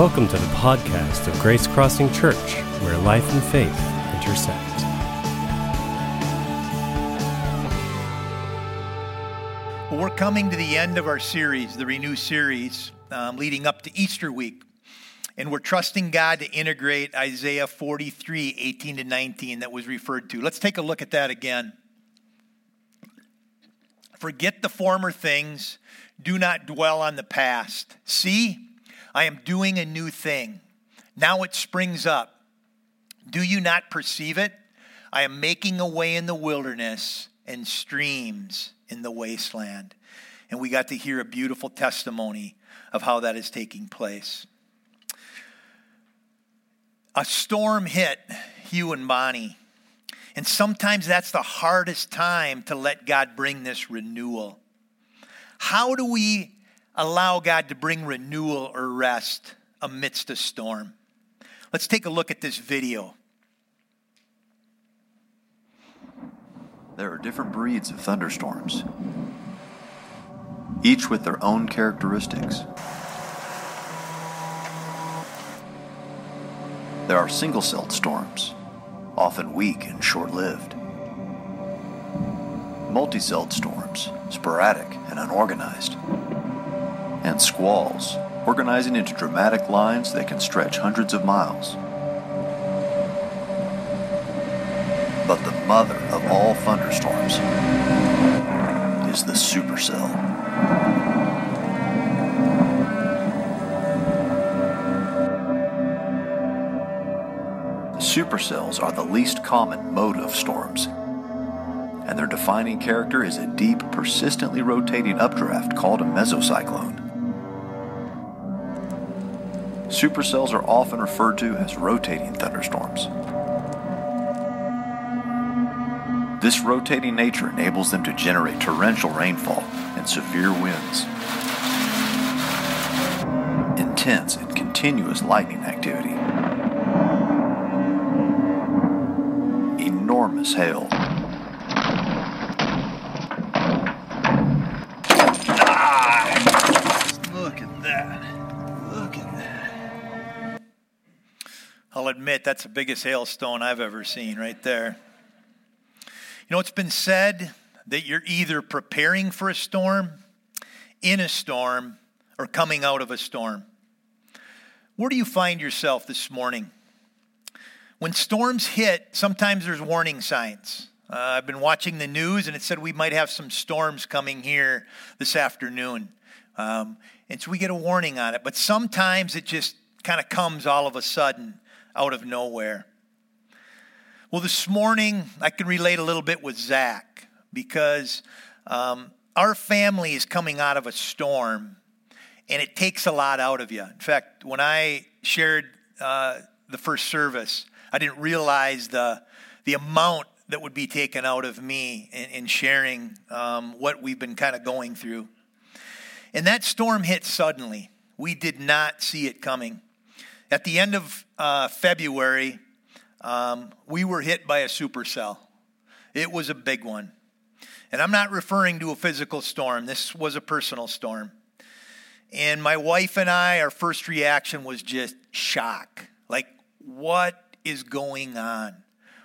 Welcome to the podcast of Grace Crossing Church, where life and faith intersect. Well, we're coming to the end of our series, the Renew series, um, leading up to Easter week. And we're trusting God to integrate Isaiah 43, 18 to 19, that was referred to. Let's take a look at that again. Forget the former things, do not dwell on the past. See, I am doing a new thing. Now it springs up. Do you not perceive it? I am making a way in the wilderness and streams in the wasteland. And we got to hear a beautiful testimony of how that is taking place. A storm hit Hugh and Bonnie. And sometimes that's the hardest time to let God bring this renewal. How do we allow God to bring renewal or rest amidst a storm. Let's take a look at this video. There are different breeds of thunderstorms, each with their own characteristics. There are single celled storms, often weak and short lived. Multi celled storms, sporadic and unorganized and squalls, organizing into dramatic lines that can stretch hundreds of miles. But the mother of all thunderstorms is the supercell. Supercells are the least common mode of storms, and their defining character is a deep, persistently rotating updraft called a mesocyclone. Supercells are often referred to as rotating thunderstorms. This rotating nature enables them to generate torrential rainfall and severe winds, intense and continuous lightning activity, enormous hail, That's the biggest hailstone I've ever seen right there. You know, it's been said that you're either preparing for a storm, in a storm, or coming out of a storm. Where do you find yourself this morning? When storms hit, sometimes there's warning signs. Uh, I've been watching the news and it said we might have some storms coming here this afternoon. Um, and so we get a warning on it. But sometimes it just kind of comes all of a sudden out of nowhere. Well, this morning I can relate a little bit with Zach because um, our family is coming out of a storm and it takes a lot out of you. In fact, when I shared uh, the first service, I didn't realize the, the amount that would be taken out of me in, in sharing um, what we've been kind of going through. And that storm hit suddenly. We did not see it coming. At the end of uh, February, um, we were hit by a supercell. It was a big one. And I'm not referring to a physical storm, this was a personal storm. And my wife and I, our first reaction was just shock. Like, what is going on?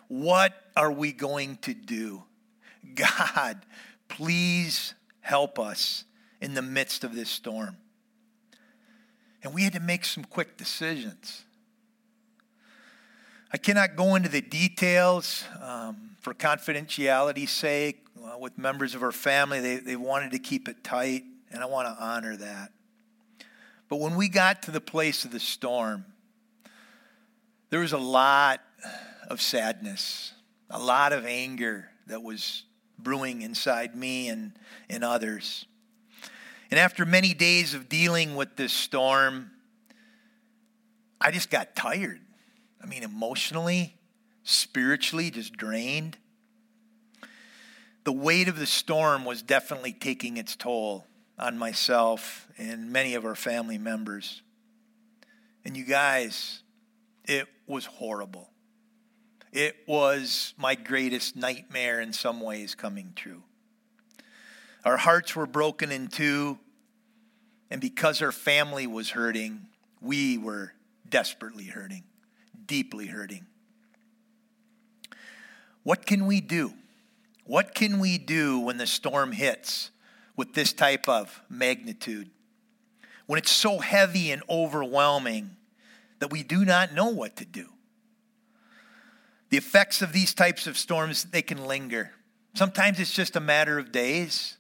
What are we going to do? God, please help us in the midst of this storm. And we had to make some quick decisions. I cannot go into the details um, for confidentiality's sake. Uh, with members of our family, they, they wanted to keep it tight, and I want to honor that. But when we got to the place of the storm, there was a lot of sadness, a lot of anger that was brewing inside me and, and others. And after many days of dealing with this storm, I just got tired. I mean, emotionally, spiritually, just drained. The weight of the storm was definitely taking its toll on myself and many of our family members. And you guys, it was horrible. It was my greatest nightmare in some ways coming true. Our hearts were broken in two, and because our family was hurting, We were desperately hurting, deeply hurting. What can we do? What can we do when the storm hits with this type of magnitude? When it's so heavy and overwhelming that we do not know what to do. The effects of these types of storms, they can linger. Sometimes it's just a matter of days,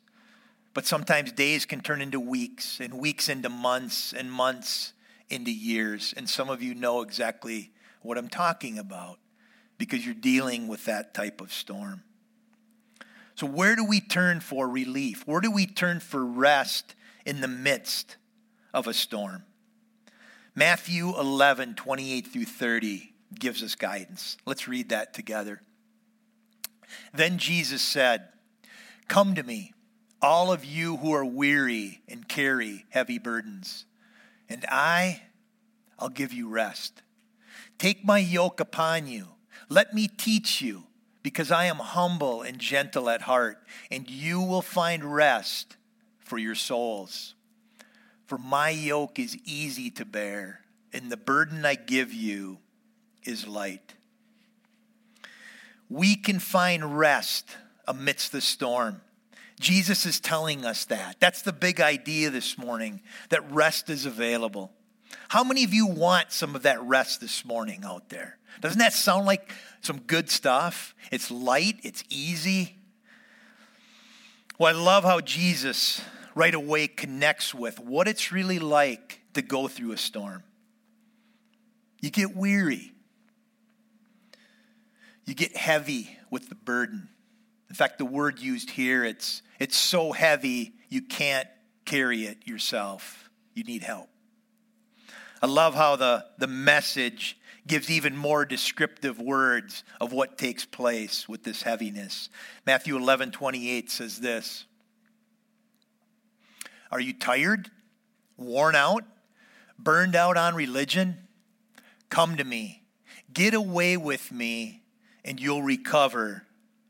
but sometimes days can turn into weeks, and weeks into months, and months into years. And some of you know exactly what I'm talking about because you're dealing with that type of storm. So, where do we turn for relief? Where do we turn for rest in the midst of a storm? Matthew 11, 28 through 30 gives us guidance. Let's read that together. Then Jesus said, Come to me, all of you who are weary and carry heavy burdens, and I, I'll give you rest. Take my yoke upon you. Let me teach you, because I am humble and gentle at heart, and you will find rest for your souls. For my yoke is easy to bear, and the burden I give you is light. We can find rest amidst the storm. Jesus is telling us that. That's the big idea this morning that rest is available. How many of you want some of that rest this morning out there? Doesn't that sound like some good stuff? It's light, it's easy. Well, I love how Jesus right away connects with what it's really like to go through a storm. You get weary, you get heavy with the burden. In fact, the word used here, it's, it's so heavy you can't carry it yourself. You need help. I love how the, the message gives even more descriptive words of what takes place with this heaviness. Matthew 11 28 says this Are you tired, worn out, burned out on religion? Come to me. Get away with me, and you'll recover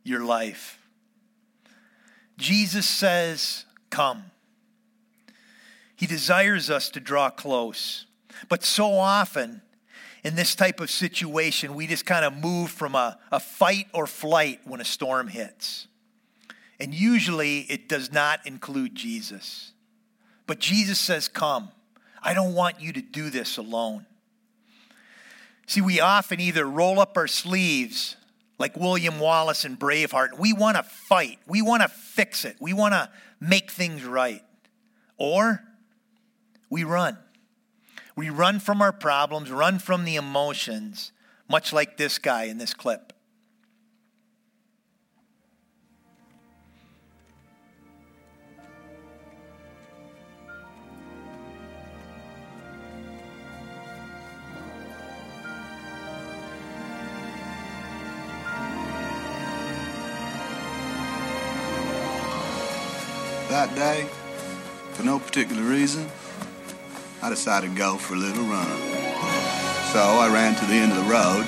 your life. Jesus says, Come. He desires us to draw close. But so often, in this type of situation, we just kind of move from a, a fight or flight when a storm hits. And usually it does not include Jesus. But Jesus says, Come. I don't want you to do this alone. See, we often either roll up our sleeves like William Wallace and Braveheart. We want to fight. We want to fix it. We want to make things right. Or we run. We run from our problems, run from the emotions, much like this guy in this clip. That day, for no particular reason, I decided to go for a little run. So I ran to the end of the road,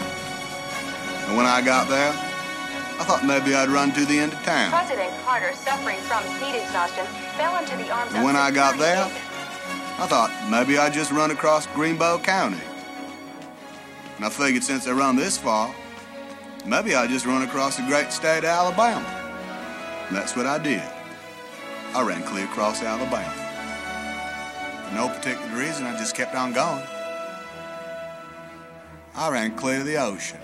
and when I got there, I thought maybe I'd run to the end of town. President Carter, suffering from heat exhaustion, fell into the arms And when I got there. I thought maybe I'd just run across Greenbow County. And I figured since I run this far, maybe I'd just run across the great state of Alabama. And that's what I did. I ran clear across Alabama. For no particular reason, I just kept on going. I ran clear to the ocean.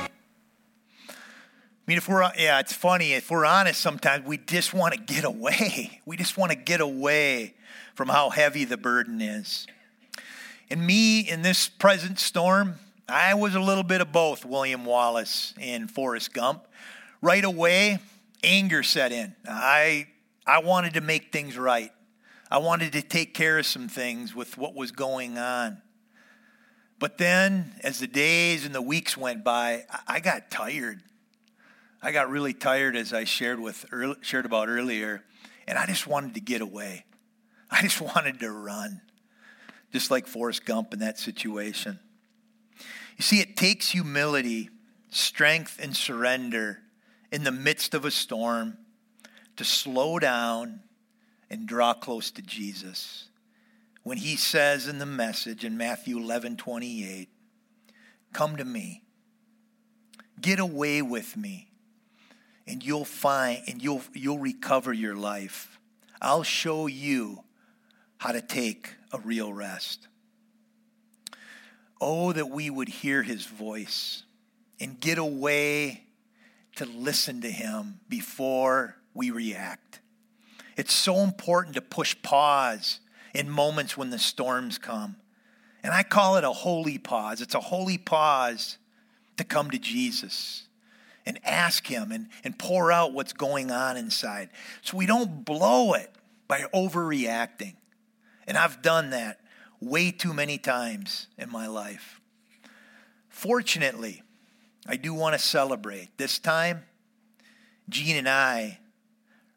I mean, if we're, yeah, it's funny. If we're honest, sometimes we just want to get away. We just want to get away from how heavy the burden is. And me, in this present storm, I was a little bit of both William Wallace and Forrest Gump. Right away, anger set in. I, I wanted to make things right. I wanted to take care of some things with what was going on. But then, as the days and the weeks went by, I- got tired. I got really tired, as I shared with shared about earlier, and I just wanted to get away. I just wanted to run, just like Forrest Gump in that situation. You see, it takes humility, strength, and surrender in the midst of a storm to slow down and draw close to Jesus. When he says in the message in Matthew 11 28, Come to me, get away with me, and you'll find and you'll, you'll recover your life. I'll show you how to take a real rest. Oh, that we would hear his voice and get away to listen to him before we react. It's so important to push pause in moments when the storms come. And I call it a holy pause. It's a holy pause to come to Jesus and ask Him and, and pour out what's going on inside. So we don't blow it by overreacting. And I've done that way too many times in my life. Fortunately, I do want to celebrate. This time, Jean and I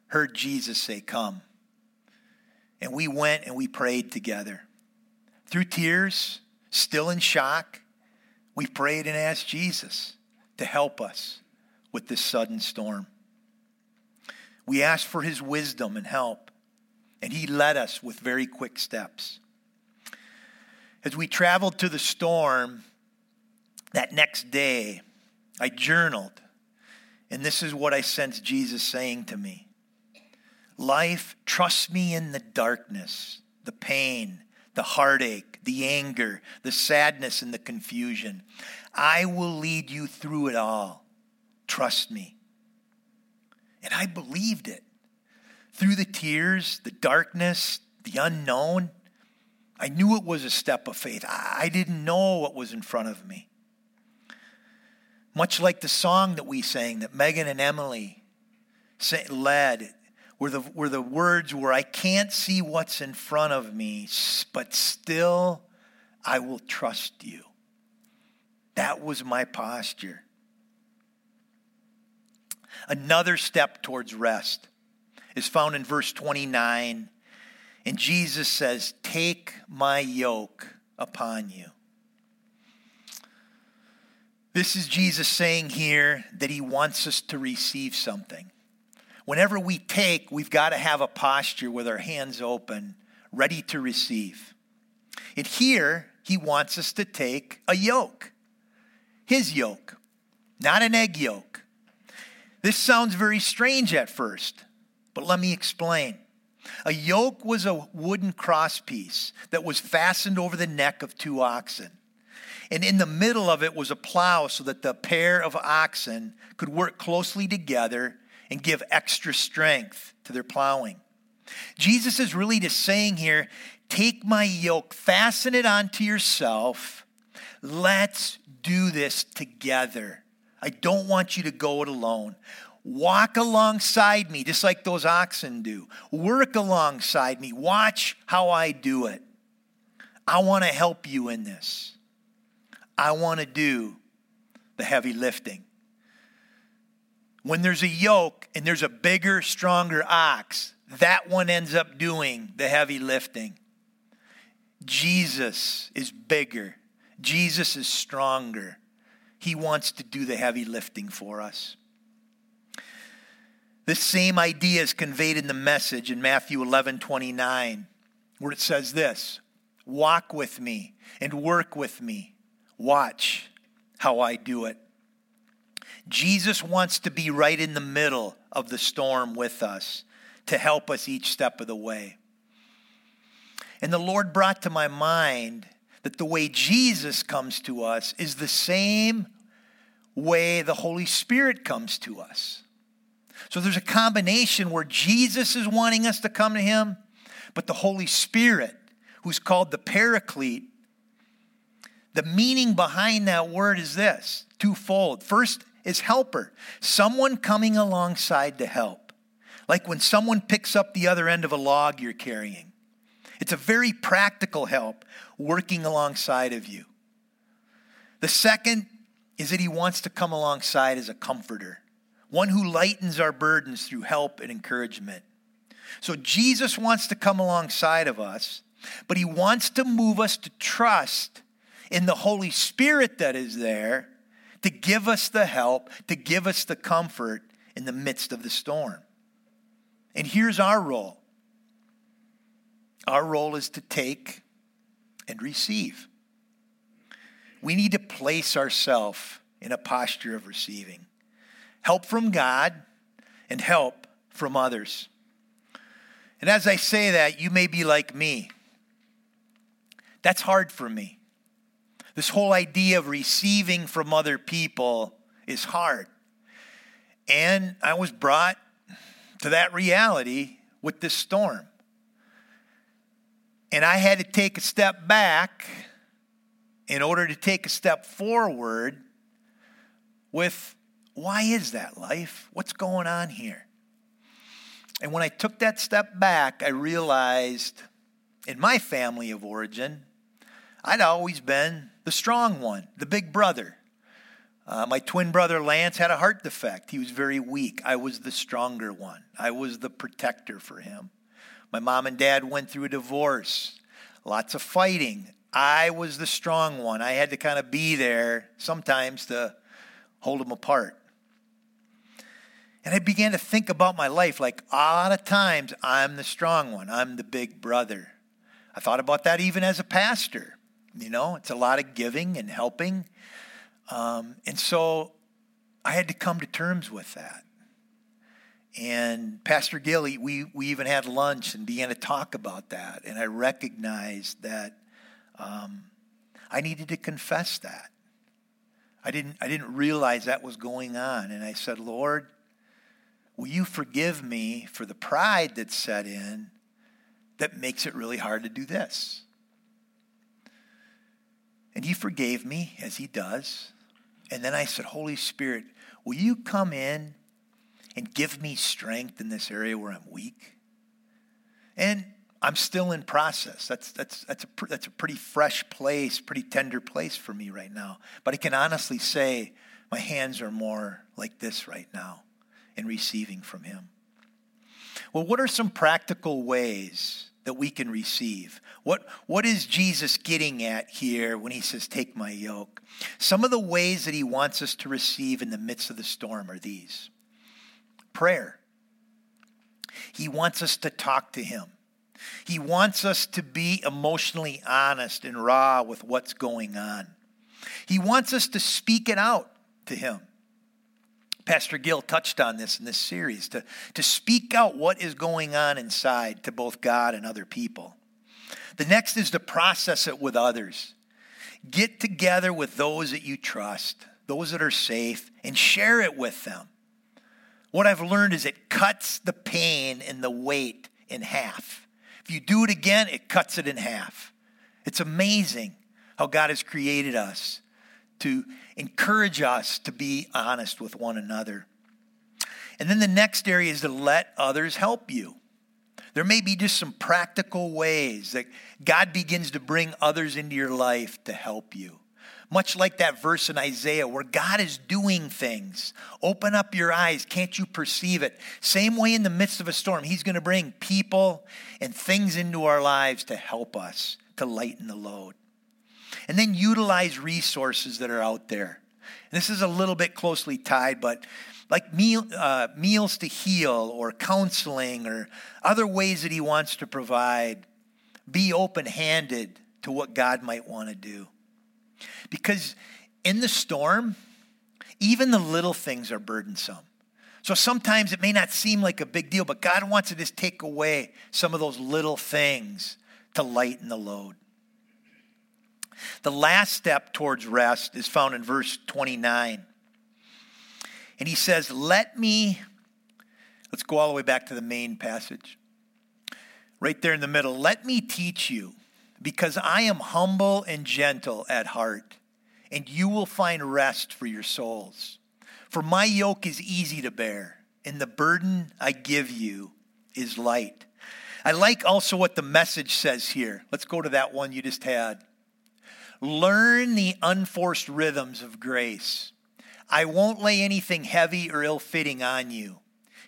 heard Jesus say, Come. And we went and we prayed together. Through tears, still in shock, we prayed and asked Jesus to help us with this sudden storm. We asked for his wisdom and help, and he led us with very quick steps. As we traveled to the storm that next day, I journaled, and this is what I sensed Jesus saying to me Life, trust me in the darkness, the pain, the heartache, the anger, the sadness, and the confusion. I will lead you through it all. Trust me. And I believed it. Through the tears, the darkness, the unknown, I knew it was a step of faith. I didn't know what was in front of me. Much like the song that we sang that Megan and Emily led, where the, where the words were, I can't see what's in front of me, but still I will trust you. That was my posture. Another step towards rest is found in verse 29. And Jesus says, Take my yoke upon you. This is Jesus saying here that he wants us to receive something. Whenever we take, we've got to have a posture with our hands open, ready to receive. And here, he wants us to take a yoke, his yoke, not an egg yolk. This sounds very strange at first, but let me explain. A yoke was a wooden crosspiece that was fastened over the neck of two oxen. And in the middle of it was a plow so that the pair of oxen could work closely together and give extra strength to their plowing. Jesus is really just saying here take my yoke, fasten it onto yourself. Let's do this together. I don't want you to go it alone. Walk alongside me, just like those oxen do. Work alongside me. Watch how I do it. I want to help you in this. I want to do the heavy lifting when there's a yoke and there's a bigger, stronger ox, that one ends up doing the heavy lifting. Jesus is bigger, Jesus is stronger. He wants to do the heavy lifting for us. This same idea is conveyed in the message in Matthew 11 29, where it says this Walk with me and work with me. Watch how I do it. Jesus wants to be right in the middle of the storm with us to help us each step of the way. And the Lord brought to my mind that the way Jesus comes to us is the same way the Holy Spirit comes to us. So there's a combination where Jesus is wanting us to come to Him, but the Holy Spirit, who's called the Paraclete, the meaning behind that word is this twofold. First, is helper, someone coming alongside to help. Like when someone picks up the other end of a log you're carrying. It's a very practical help working alongside of you. The second is that he wants to come alongside as a comforter, one who lightens our burdens through help and encouragement. So Jesus wants to come alongside of us, but he wants to move us to trust in the Holy Spirit that is there to give us the help, to give us the comfort in the midst of the storm. And here's our role Our role is to take and receive. We need to place ourselves in a posture of receiving help from God and help from others. And as I say that, you may be like me. That's hard for me. This whole idea of receiving from other people is hard. And I was brought to that reality with this storm. And I had to take a step back in order to take a step forward with why is that life? What's going on here? And when I took that step back, I realized in my family of origin, I'd always been the strong one, the big brother. Uh, my twin brother Lance had a heart defect. He was very weak. I was the stronger one, I was the protector for him. My mom and dad went through a divorce, lots of fighting. I was the strong one. I had to kind of be there sometimes to hold them apart. And I began to think about my life like a lot of times I'm the strong one, I'm the big brother. I thought about that even as a pastor. You know, it's a lot of giving and helping. Um, and so I had to come to terms with that. And Pastor Gilly, we, we even had lunch and began to talk about that. And I recognized that um, I needed to confess that. I didn't, I didn't realize that was going on. And I said, Lord, Will you forgive me for the pride that's set in that makes it really hard to do this? And he forgave me as he does. And then I said, Holy Spirit, will you come in and give me strength in this area where I'm weak? And I'm still in process. That's, that's, that's, a, that's a pretty fresh place, pretty tender place for me right now. But I can honestly say my hands are more like this right now in receiving from Him. Well, what are some practical ways that we can receive? What, what is Jesus getting at here when he says, Take my yoke? Some of the ways that he wants us to receive in the midst of the storm are these prayer. He wants us to talk to him. He wants us to be emotionally honest and raw with what's going on. He wants us to speak it out to him. Pastor Gill touched on this in this series to, to speak out what is going on inside to both God and other people. The next is to process it with others. Get together with those that you trust, those that are safe, and share it with them. What I've learned is it cuts the pain and the weight in half. If you do it again, it cuts it in half. It's amazing how God has created us to encourage us to be honest with one another. And then the next area is to let others help you. There may be just some practical ways that God begins to bring others into your life to help you. Much like that verse in Isaiah where God is doing things. Open up your eyes. Can't you perceive it? Same way in the midst of a storm, He's going to bring people and things into our lives to help us to lighten the load. And then utilize resources that are out there. And this is a little bit closely tied, but like meal, uh, meals to heal or counseling or other ways that he wants to provide. Be open handed to what God might want to do. Because in the storm, even the little things are burdensome. So sometimes it may not seem like a big deal, but God wants to just take away some of those little things to lighten the load. The last step towards rest is found in verse 29. And he says, Let me, let's go all the way back to the main passage. Right there in the middle, let me teach you, because I am humble and gentle at heart, and you will find rest for your souls. For my yoke is easy to bear, and the burden I give you is light. I like also what the message says here. Let's go to that one you just had. Learn the unforced rhythms of grace. I won't lay anything heavy or ill fitting on you.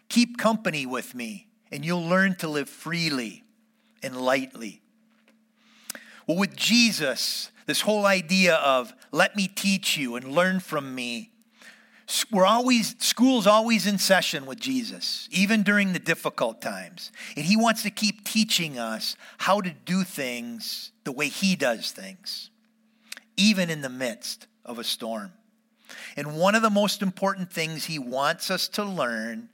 Keep company with me, and you'll learn to live freely and lightly. Well, with Jesus, this whole idea of let me teach you and learn from me we're always school's always in session with Jesus, even during the difficult times. And he wants to keep teaching us how to do things the way he does things, even in the midst of a storm. And one of the most important things he wants us to learn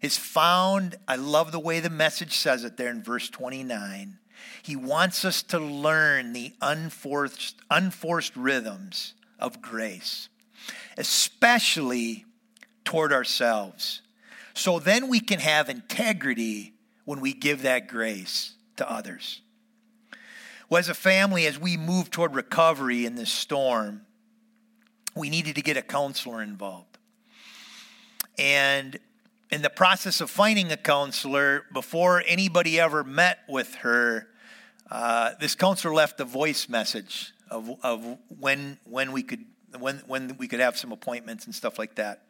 is found, I love the way the message says it there in verse 29. He wants us to learn the unforced, unforced rhythms of grace, especially toward ourselves. So then we can have integrity when we give that grace to others. Well, as a family, as we move toward recovery in this storm, we needed to get a counselor involved. And in the process of finding a counselor, before anybody ever met with her, uh, this counselor left a voice message of, of when, when, we could, when, when we could have some appointments and stuff like that.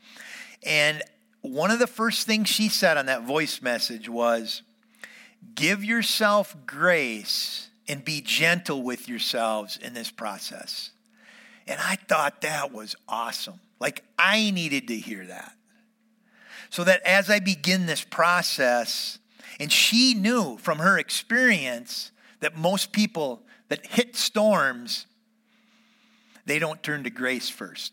And one of the first things she said on that voice message was give yourself grace and be gentle with yourselves in this process. And I thought that was awesome. Like, I needed to hear that so that as I begin this process, and she knew from her experience that most people that hit storms, they don't turn to grace first.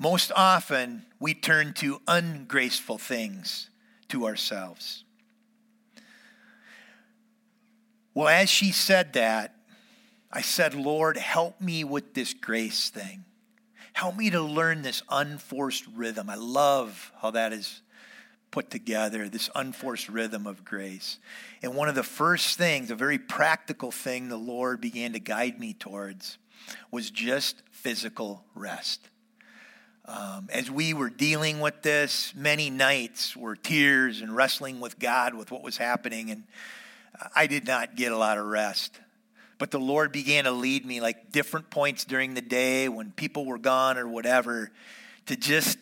Most often, we turn to ungraceful things to ourselves. Well, as she said that, I said, Lord, help me with this grace thing. Help me to learn this unforced rhythm. I love how that is put together, this unforced rhythm of grace. And one of the first things, a very practical thing the Lord began to guide me towards was just physical rest. Um, as we were dealing with this, many nights were tears and wrestling with God with what was happening, and I did not get a lot of rest. But the Lord began to lead me like different points during the day when people were gone or whatever to just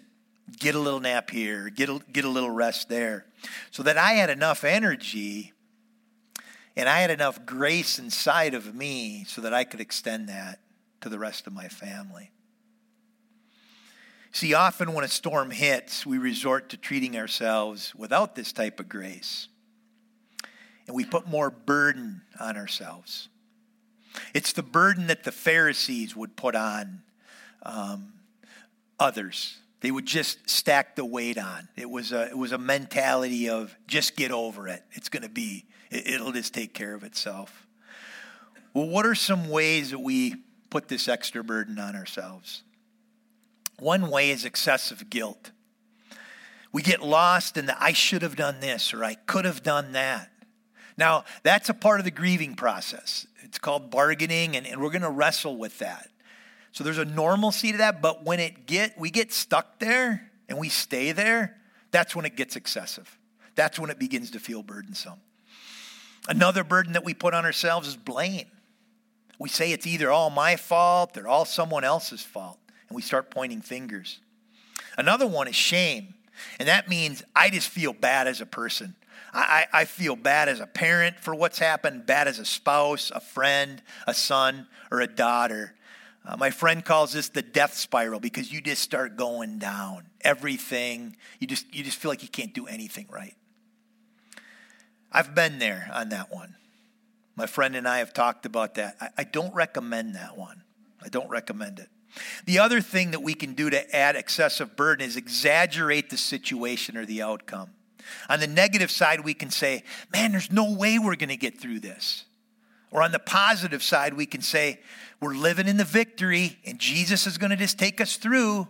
get a little nap here, get a, get a little rest there. So that I had enough energy and I had enough grace inside of me so that I could extend that to the rest of my family. See, often when a storm hits, we resort to treating ourselves without this type of grace. And we put more burden on ourselves. It's the burden that the Pharisees would put on um, others. They would just stack the weight on. It was a, it was a mentality of just get over it. It's going to be, it, it'll just take care of itself. Well, what are some ways that we put this extra burden on ourselves? One way is excessive guilt. We get lost in the I should have done this or I could have done that. Now, that's a part of the grieving process. It's called bargaining, and, and we're going to wrestle with that. So there's a normalcy to that, but when it get we get stuck there and we stay there, that's when it gets excessive. That's when it begins to feel burdensome. Another burden that we put on ourselves is blame. We say it's either all my fault or all someone else's fault, and we start pointing fingers. Another one is shame, and that means I just feel bad as a person. I, I feel bad as a parent for what's happened, bad as a spouse, a friend, a son, or a daughter. Uh, my friend calls this the death spiral because you just start going down. Everything, you just, you just feel like you can't do anything right. I've been there on that one. My friend and I have talked about that. I, I don't recommend that one. I don't recommend it. The other thing that we can do to add excessive burden is exaggerate the situation or the outcome. On the negative side, we can say, man, there's no way we're going to get through this. Or on the positive side, we can say, we're living in the victory and Jesus is going to just take us through.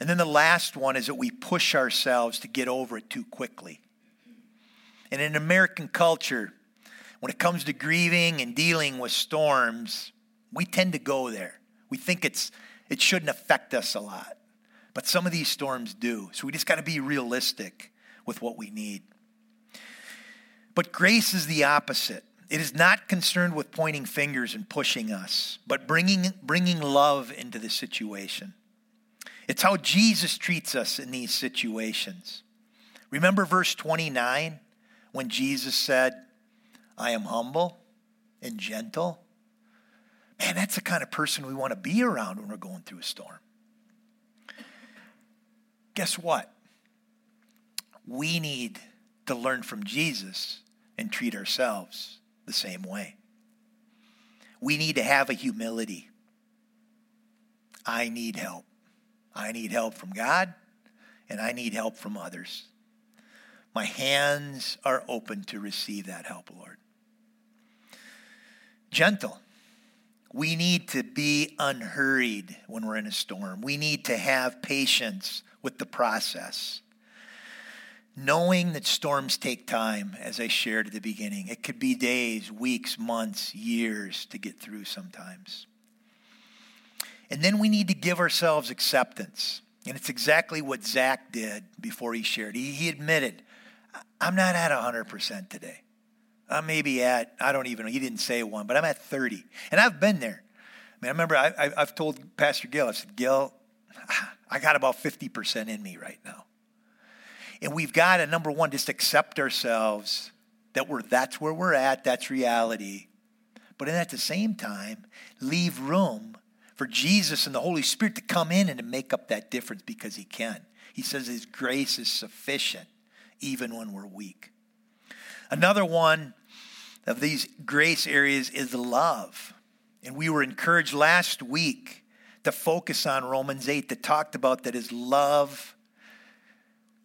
And then the last one is that we push ourselves to get over it too quickly. And in American culture, when it comes to grieving and dealing with storms, we tend to go there. We think it's, it shouldn't affect us a lot. But some of these storms do. So we just got to be realistic with what we need. But grace is the opposite. It is not concerned with pointing fingers and pushing us, but bringing, bringing love into the situation. It's how Jesus treats us in these situations. Remember verse 29 when Jesus said, I am humble and gentle? Man, that's the kind of person we want to be around when we're going through a storm. Guess what? We need to learn from Jesus and treat ourselves the same way. We need to have a humility. I need help. I need help from God, and I need help from others. My hands are open to receive that help, Lord. Gentle. We need to be unhurried when we're in a storm. We need to have patience with the process. Knowing that storms take time, as I shared at the beginning, it could be days, weeks, months, years to get through sometimes. And then we need to give ourselves acceptance. And it's exactly what Zach did before he shared. He, he admitted, I'm not at 100% today. I'm maybe at, I don't even know, he didn't say one, but I'm at 30. And I've been there. I mean, I remember I, I've told Pastor Gil, I said, Gil, I got about 50% in me right now. And we've got to, number one, just accept ourselves that we're, that's where we're at, that's reality. But at the same time, leave room for Jesus and the Holy Spirit to come in and to make up that difference because He can. He says His grace is sufficient even when we're weak. Another one of these grace areas is love. And we were encouraged last week to focus on Romans 8 that talked about that is love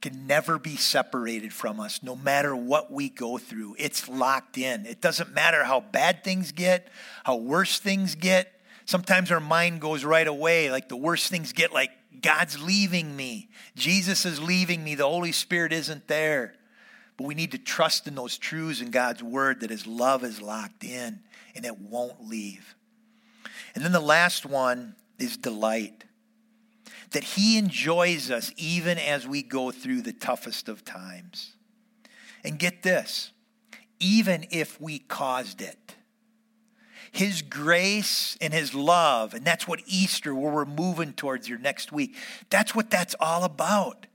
can never be separated from us no matter what we go through. It's locked in. It doesn't matter how bad things get, how worse things get. Sometimes our mind goes right away, like the worst things get, like God's leaving me. Jesus is leaving me. The Holy Spirit isn't there. But we need to trust in those truths in God's word that his love is locked in and it won't leave. And then the last one is delight. That he enjoys us even as we go through the toughest of times. And get this, even if we caused it. His grace and His love, and that's what Easter, where we're moving towards your next week, that's what that's all about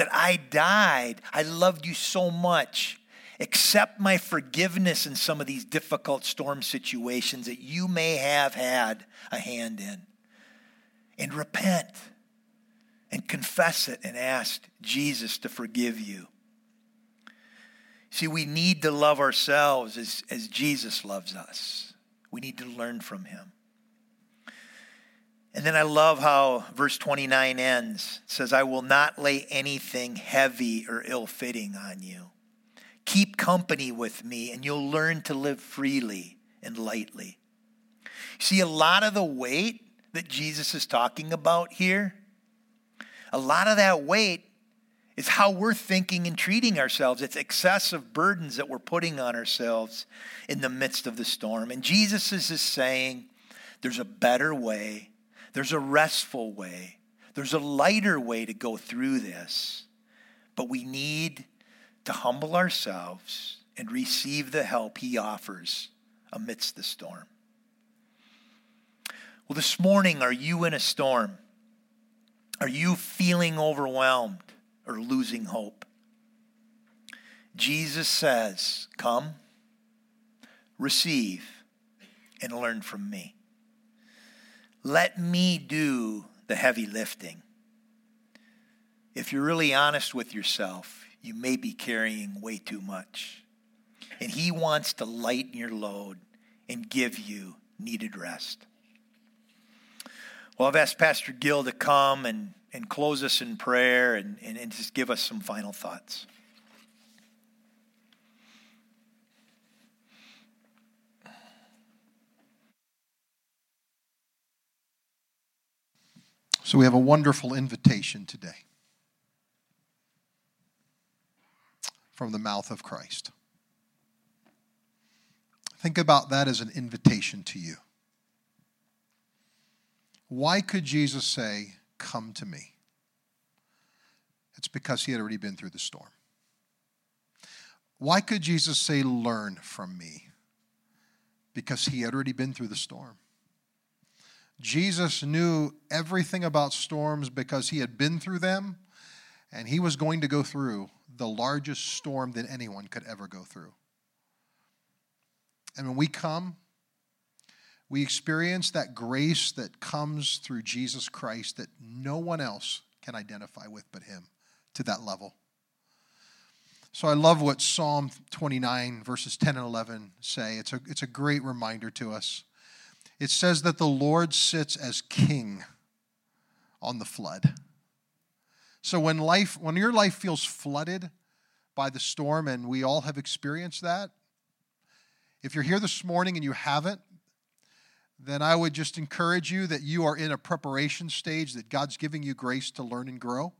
that I died. I loved you so much. Accept my forgiveness in some of these difficult storm situations that you may have had a hand in. And repent and confess it and ask Jesus to forgive you. See, we need to love ourselves as, as Jesus loves us. We need to learn from him. And then I love how verse 29 ends. It says, I will not lay anything heavy or ill fitting on you. Keep company with me, and you'll learn to live freely and lightly. See, a lot of the weight that Jesus is talking about here, a lot of that weight is how we're thinking and treating ourselves. It's excessive burdens that we're putting on ourselves in the midst of the storm. And Jesus is just saying, there's a better way there's a restful way, there's a lighter way to go through this. But we need to humble ourselves and receive the help He offers amidst the storm. Well, this morning, are you in a storm? Are you feeling overwhelmed or losing hope? Jesus says, Come, receive, and learn from me. Let me do the heavy lifting. If you're really honest with yourself, you may be carrying way too much. And He wants to lighten your load and give you needed rest. Well, I've asked Pastor Gil to come and, and close us in prayer and, and, and just give us some final thoughts. So we have a wonderful invitation today from the mouth of Christ. Think about that as an invitation to you. Why could Jesus say, Come to me? It's because he had already been through the storm. Why could Jesus say, Learn from me? Because he had already been through the storm. Jesus knew everything about storms because he had been through them, and he was going to go through the largest storm that anyone could ever go through. And when we come, we experience that grace that comes through Jesus Christ that no one else can identify with but Him to that level. So I love what Psalm 29, verses 10 and 11 say. It's a, it's a great reminder to us. It says that the Lord sits as king on the flood. So when life, when your life feels flooded by the storm, and we all have experienced that, if you're here this morning and you haven't, then I would just encourage you that you are in a preparation stage that God's giving you grace to learn and grow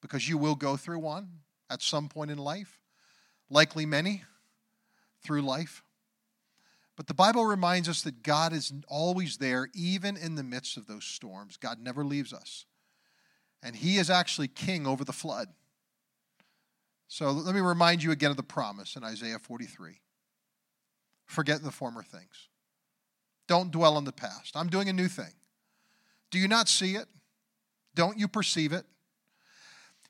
because you will go through one at some point in life, likely many through life. But the Bible reminds us that God is always there, even in the midst of those storms. God never leaves us. And He is actually king over the flood. So let me remind you again of the promise in Isaiah 43 forget the former things. Don't dwell on the past. I'm doing a new thing. Do you not see it? Don't you perceive it?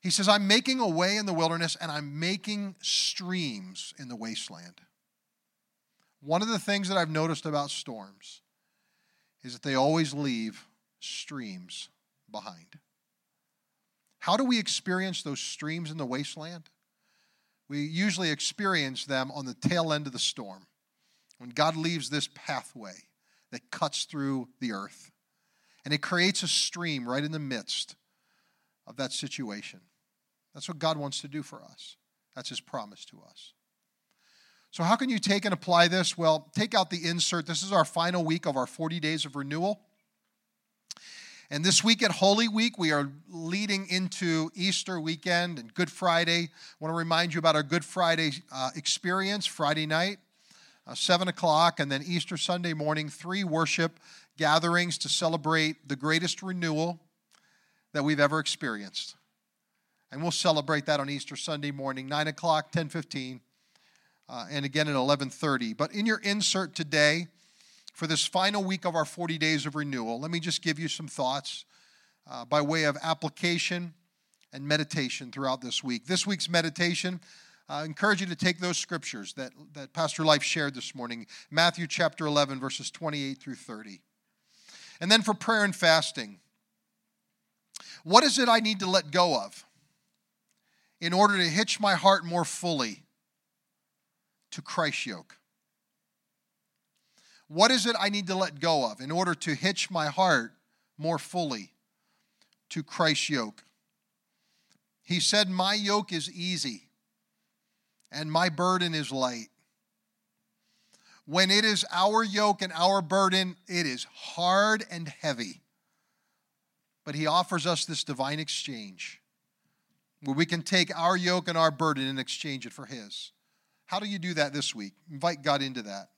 He says, I'm making a way in the wilderness and I'm making streams in the wasteland. One of the things that I've noticed about storms is that they always leave streams behind. How do we experience those streams in the wasteland? We usually experience them on the tail end of the storm when God leaves this pathway that cuts through the earth. And it creates a stream right in the midst of that situation. That's what God wants to do for us. That's His promise to us. So, how can you take and apply this? Well, take out the insert. This is our final week of our 40 days of renewal. And this week at Holy Week, we are leading into Easter weekend and Good Friday. I want to remind you about our Good Friday uh, experience Friday night uh, 7 o'clock, and then Easter Sunday morning, three worship gatherings to celebrate the greatest renewal that we've ever experienced. And we'll celebrate that on Easter Sunday morning, 9 o'clock, 10.15, uh, and again at 11.30. But in your insert today, for this final week of our 40 days of renewal, let me just give you some thoughts uh, by way of application and meditation throughout this week. This week's meditation I encourage you to take those scriptures that, that Pastor Life shared this morning Matthew chapter 11, verses 28 through 30. And then for prayer and fasting, what is it I need to let go of in order to hitch my heart more fully to Christ's yoke? What is it I need to let go of in order to hitch my heart more fully to Christ's yoke? He said, My yoke is easy and my burden is light. When it is our yoke and our burden, it is hard and heavy. But He offers us this divine exchange where we can take our yoke and our burden and exchange it for His. How do you do that this week? Invite God into that.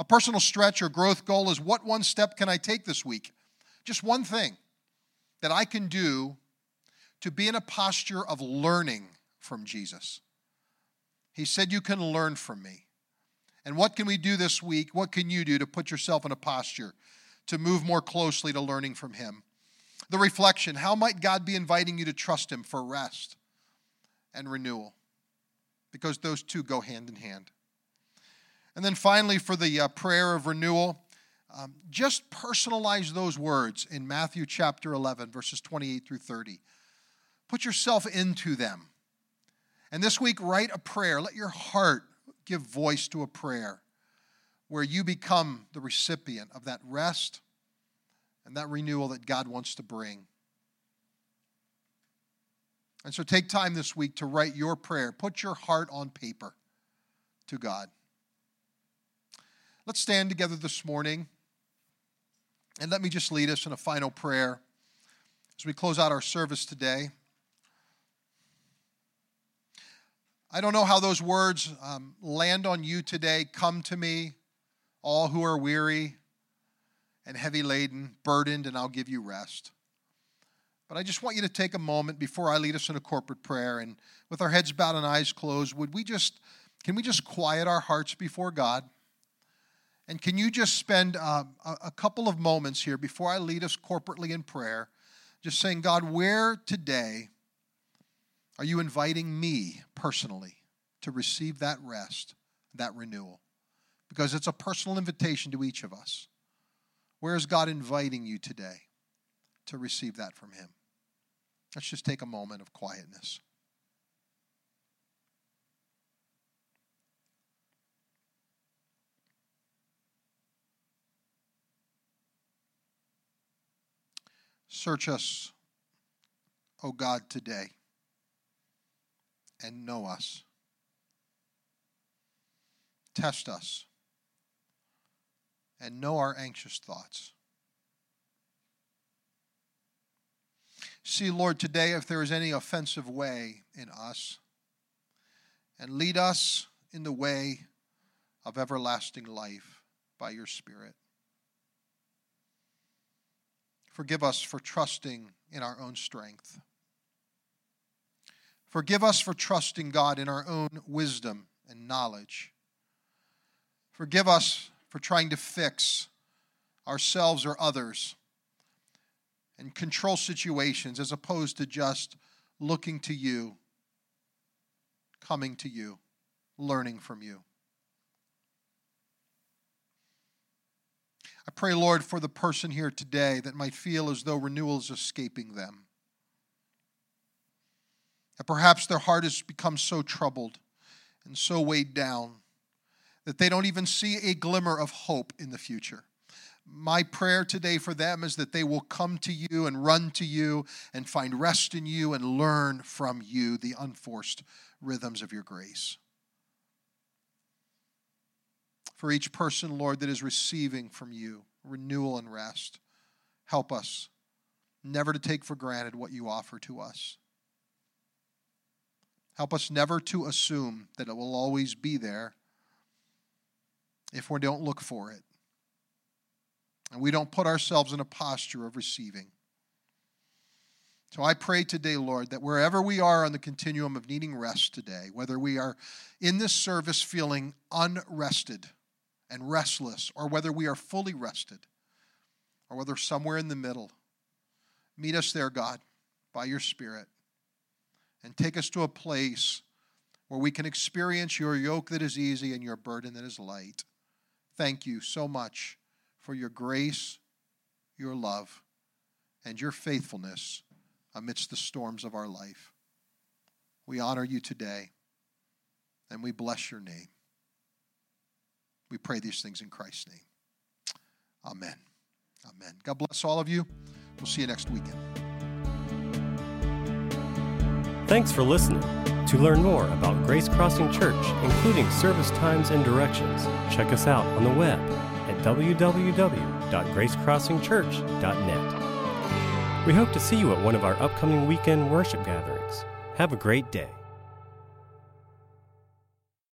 A personal stretch or growth goal is what one step can I take this week? Just one thing that I can do to be in a posture of learning from Jesus. He said, You can learn from me. And what can we do this week? What can you do to put yourself in a posture to move more closely to learning from Him? The reflection how might God be inviting you to trust Him for rest and renewal? Because those two go hand in hand. And then finally, for the uh, prayer of renewal, um, just personalize those words in Matthew chapter 11, verses 28 through 30. Put yourself into them. And this week, write a prayer. Let your heart give voice to a prayer where you become the recipient of that rest and that renewal that God wants to bring. And so take time this week to write your prayer. Put your heart on paper to God. Let's stand together this morning and let me just lead us in a final prayer as we close out our service today. I don't know how those words um, land on you today. Come to me, all who are weary and heavy laden, burdened, and I'll give you rest. But I just want you to take a moment before I lead us in a corporate prayer and with our heads bowed and eyes closed, would we just can we just quiet our hearts before God? And can you just spend uh, a couple of moments here before I lead us corporately in prayer, just saying, God, where today are you inviting me personally to receive that rest, that renewal? Because it's a personal invitation to each of us. Where is God inviting you today to receive that from Him? Let's just take a moment of quietness. Search us, O God, today and know us. Test us and know our anxious thoughts. See, Lord, today if there is any offensive way in us, and lead us in the way of everlasting life by your Spirit. Forgive us for trusting in our own strength. Forgive us for trusting God in our own wisdom and knowledge. Forgive us for trying to fix ourselves or others and control situations as opposed to just looking to you, coming to you, learning from you. I pray, Lord, for the person here today that might feel as though renewal is escaping them. That perhaps their heart has become so troubled and so weighed down that they don't even see a glimmer of hope in the future. My prayer today for them is that they will come to you and run to you and find rest in you and learn from you the unforced rhythms of your grace. For each person, Lord, that is receiving from you renewal and rest, help us never to take for granted what you offer to us. Help us never to assume that it will always be there if we don't look for it. And we don't put ourselves in a posture of receiving. So I pray today, Lord, that wherever we are on the continuum of needing rest today, whether we are in this service feeling unrested and restless, or whether we are fully rested, or whether somewhere in the middle, meet us there, God, by your Spirit, and take us to a place where we can experience your yoke that is easy and your burden that is light. Thank you so much for your grace, your love, and your faithfulness amidst the storms of our life. We honor you today and we bless your name. We pray these things in Christ's name. Amen. Amen. God bless all of you. We'll see you next weekend. Thanks for listening. To learn more about Grace Crossing Church, including service times and directions, check us out on the web www.gracecrossingchurch.net. We hope to see you at one of our upcoming weekend worship gatherings. Have a great day.